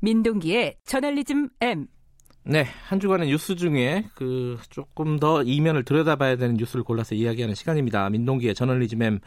민동기의 저널리즘 M. 네, 한 주간의 뉴스 중에 그 조금 더 이면을 들여다봐야 되는 뉴스를 골라서 이야기하는 시간입니다. 민동기의 저널리즘 M.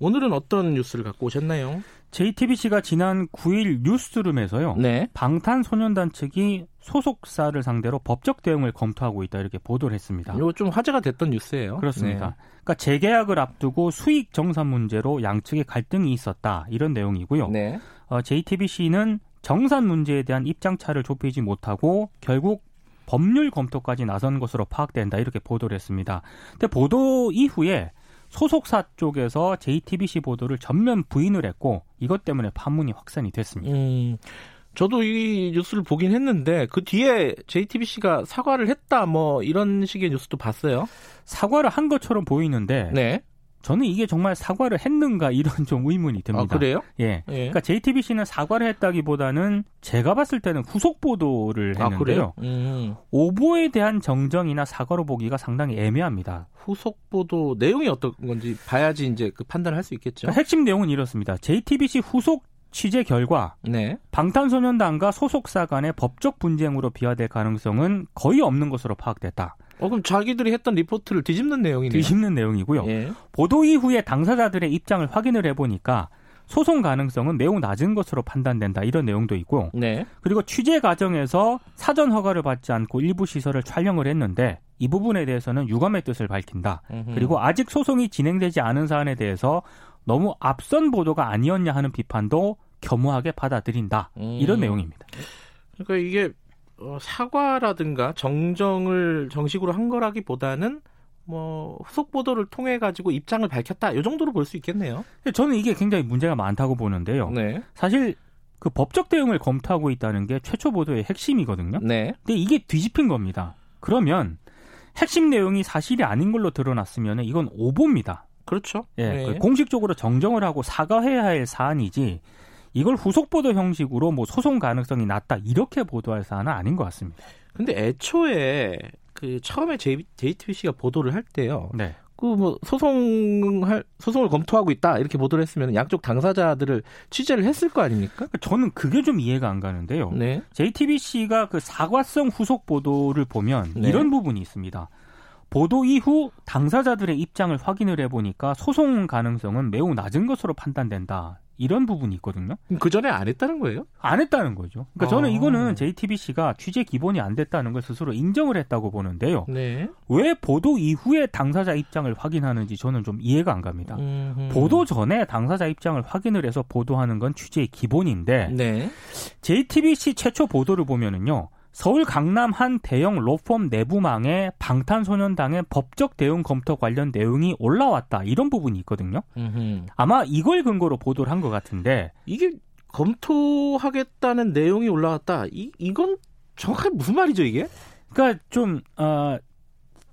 오늘은 어떤 뉴스를 갖고 오셨나요? JTBC가 지난 9일 뉴스룸에서요. 네. 방탄소년단 측이 소속사를 상대로 법적 대응을 검토하고 있다 이렇게 보도를 했습니다. 이거 좀 화제가 됐던 뉴스예요. 그렇습니다. 네. 그러니까 재계약을 앞두고 수익 정산 문제로 양측의 갈등이 있었다 이런 내용이고요. 네. 어, JTBC는 정산 문제에 대한 입장차를 좁히지 못하고 결국 법률 검토까지 나선 것으로 파악된다 이렇게 보도를 했습니다. 근데 보도 이후에 소속사 쪽에서 JTBC 보도를 전면 부인을 했고 이것 때문에 판문이 확산이 됐습니다. 음, 저도 이 뉴스를 보긴 했는데 그 뒤에 JTBC가 사과를 했다 뭐 이런 식의 뉴스도 봤어요. 사과를 한 것처럼 보이는데 네. 저는 이게 정말 사과를 했는가 이런 좀 의문이 듭니다. 아, 그래요? 예. 예. 그러니까 JTBC는 사과를 했다기보다는 제가 봤을 때는 후속 보도를 아, 했는데요. 그래요? 음. 오보에 대한 정정이나 사과로 보기가 상당히 애매합니다. 후속 보도 내용이 어떤 건지 봐야지 이제 그 판단을 할 수 있겠죠. 그러니까 핵심 내용은 이렇습니다. JTBC 후속 취재 결과 네. 방탄소년단과 소속사 간의 법적 분쟁으로 비화될 가능성은 거의 없는 것으로 파악됐다. 어 그럼 자기들이 했던 리포트를 뒤집는 내용이네요. 뒤집는 내용이고요. 예. 보도 이후에 당사자들의 입장을 확인을 해보니까 소송 가능성은 매우 낮은 것으로 판단된다. 이런 내용도 있고 네. 그리고 취재 과정에서 사전 허가를 받지 않고 일부 시설을 촬영을 했는데 이 부분에 대해서는 유감의 뜻을 밝힌다. 음흠. 그리고 아직 소송이 진행되지 않은 사안에 대해서 너무 앞선 보도가 아니었냐 하는 비판도 겸허하게 받아들인다. 음. 이런 내용입니다. 그러니까 이게 어, 사과라든가 정정을 정식으로 한 거라기보다는 뭐 후속 보도를 통해 가지고 입장을 밝혔다. 이 정도로 볼 수 있겠네요. 저는 이게 굉장히 문제가 많다고 보는데요. 네. 사실 그 법적 대응을 검토하고 있다는 게 최초 보도의 핵심이거든요. 네. 근데 이게 뒤집힌 겁니다. 그러면 핵심 내용이 사실이 아닌 걸로 드러났으면 이건 오보입니다. 그렇죠. 예, 네. 그 공식적으로 정정을 하고 사과해야 할 사안이지 이걸 후속 보도 형식으로 뭐 소송 가능성이 낮다 이렇게 보도할 사안은 아닌 것 같습니다. 근데 애초에 그 처음에 JTBC가 보도를 할 때요. 네. 그뭐 소송할 소송을 검토하고 있다 이렇게 보도를 했으면 양쪽 당사자들을 취재를 했을 거 아닙니까? 저는 그게 좀 이해가 안 가는데요. 네. JTBC가 그 사과성 후속 보도를 보면 네. 이런 부분이 있습니다. 보도 이후 당사자들의 입장을 확인을 해보니까 소송 가능성은 매우 낮은 것으로 판단된다. 이런 부분이 있거든요. 그 전에 안 했다는 거예요? 안 했다는 거죠. 그러니까 저는 아. 이거는 JTBC가 취재 기본이 안 됐다는 걸 스스로 인정을 했다고 보는데요. 네. 왜 보도 이후에 당사자 입장을 확인하는지 저는 좀 이해가 안 갑니다. 음흠. 보도 전에 당사자 입장을 확인을 해서 보도하는 건 취재의 기본인데 네. JTBC 최초 보도를 보면은요. 서울 강남 한 대형 로펌 내부망에 방탄소년단의 법적 대응 검토 관련 내용이 올라왔다 이런 부분이 있거든요. 음흠. 아마 이걸 근거로 보도를 한 것 같은데 이게 검토하겠다는 내용이 올라왔다. 이 이건 정확하게 무슨 말이죠 이게? 그러니까 좀 어,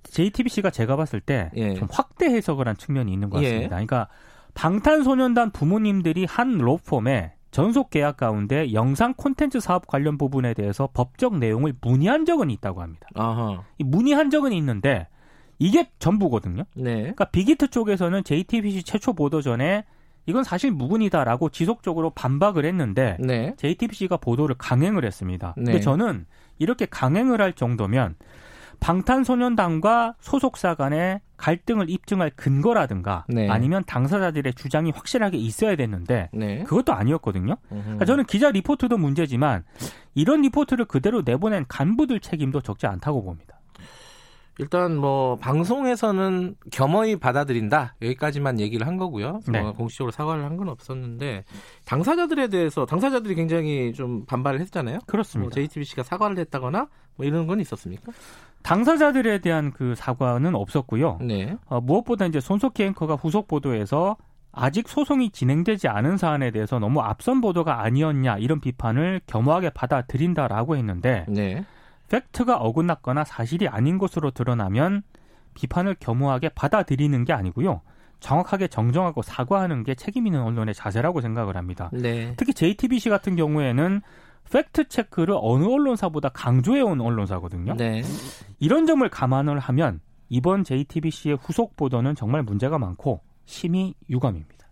JTBC가 제가 봤을 때좀 예. 확대 해석을 한 측면이 있는 것 같습니다. 예. 그러니까 방탄소년단 부모님들이 한 로펌에 전속 계약 가운데 영상 콘텐츠 사업 관련 부분에 대해서 법적 내용을 문의한 적은 있다고 합니다. 아하. 이 문의한 적은 있는데 이게 전부거든요. 네. 그러니까 빅히트 쪽에서는 JTBC 최초 보도 전에 이건 사실 무근이다라고 지속적으로 반박을 했는데 네. JTBC가 보도를 강행을 했습니다. 근데 네. 저는 이렇게 강행을 할 정도면 방탄소년단과 소속사 간의 갈등을 입증할 근거라든가 네. 아니면 당사자들의 주장이 확실하게 있어야 됐는데 네. 그것도 아니었거든요. 그러니까 저는 기자 리포트도 문제지만 이런 리포트를 그대로 내보낸 간부들 책임도 적지 않다고 봅니다. 일단 뭐 방송에서는 겸허히 받아들인다 여기까지만 얘기를 한 거고요. 네. 뭐 공식적으로 사과를 한 건 없었는데 당사자들에 대해서 당사자들이 굉장히 좀 반발을 했잖아요. 뭐 그렇습니다. JTBC가 사과를 했다거나 뭐 이런 건 있었습니까? 당사자들에 대한 그 사과는 없었고요. 네. 어, 무엇보다 이제 손석희 앵커가 후속 보도에서 아직 소송이 진행되지 않은 사안에 대해서 너무 앞선 보도가 아니었냐 이런 비판을 겸허하게 받아들인다라고 했는데 네. 팩트가 어긋났거나 사실이 아닌 것으로 드러나면 비판을 겸허하게 받아들이는 게 아니고요. 정확하게 정정하고 사과하는 게 책임 있는 언론의 자세라고 생각을 합니다. 네. 특히 JTBC 같은 경우에는 팩트 체크를 어느 언론사보다 강조해 온 언론사거든요. 네. 이런 점을 감안을 하면 이번 JTBC의 후속 보도는 정말 문제가 많고 심히 유감입니다.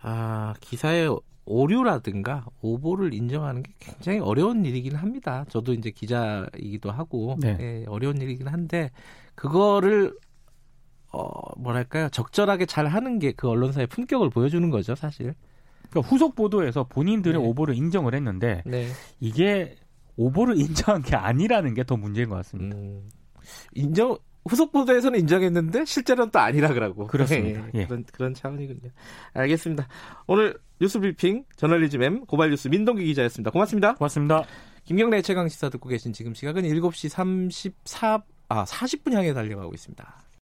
아, 기사에 오류라든가 오보를 인정하는 게 굉장히 어려운 일이긴 합니다. 저도 이제 기자이기도 하고 네. 예, 어려운 일이긴 한데 그거를 어 뭐랄까요 적절하게 잘 하는 게 그 언론사의 품격을 보여주는 거죠, 사실. 그러니까 후속 보도에서 본인들의 네. 오보를 인정을 했는데 네. 이게 오보를 인정한 게 아니라는 게 더 문제인 것 같습니다. 음, 인정 후속 보도에서는 인정했는데 실제로는 또 아니라 그러고 그렇습니다. 예. 그런 그런 차원이군요. 알겠습니다. 오늘 뉴스 브리핑 저널리즘 M 고발 뉴스 민동기 기자였습니다. 고맙습니다. 고맙습니다. 김경래 최강 시사 듣고 계신 지금 시각은 7시 34, 아, 40분 향해 달려가고 있습니다.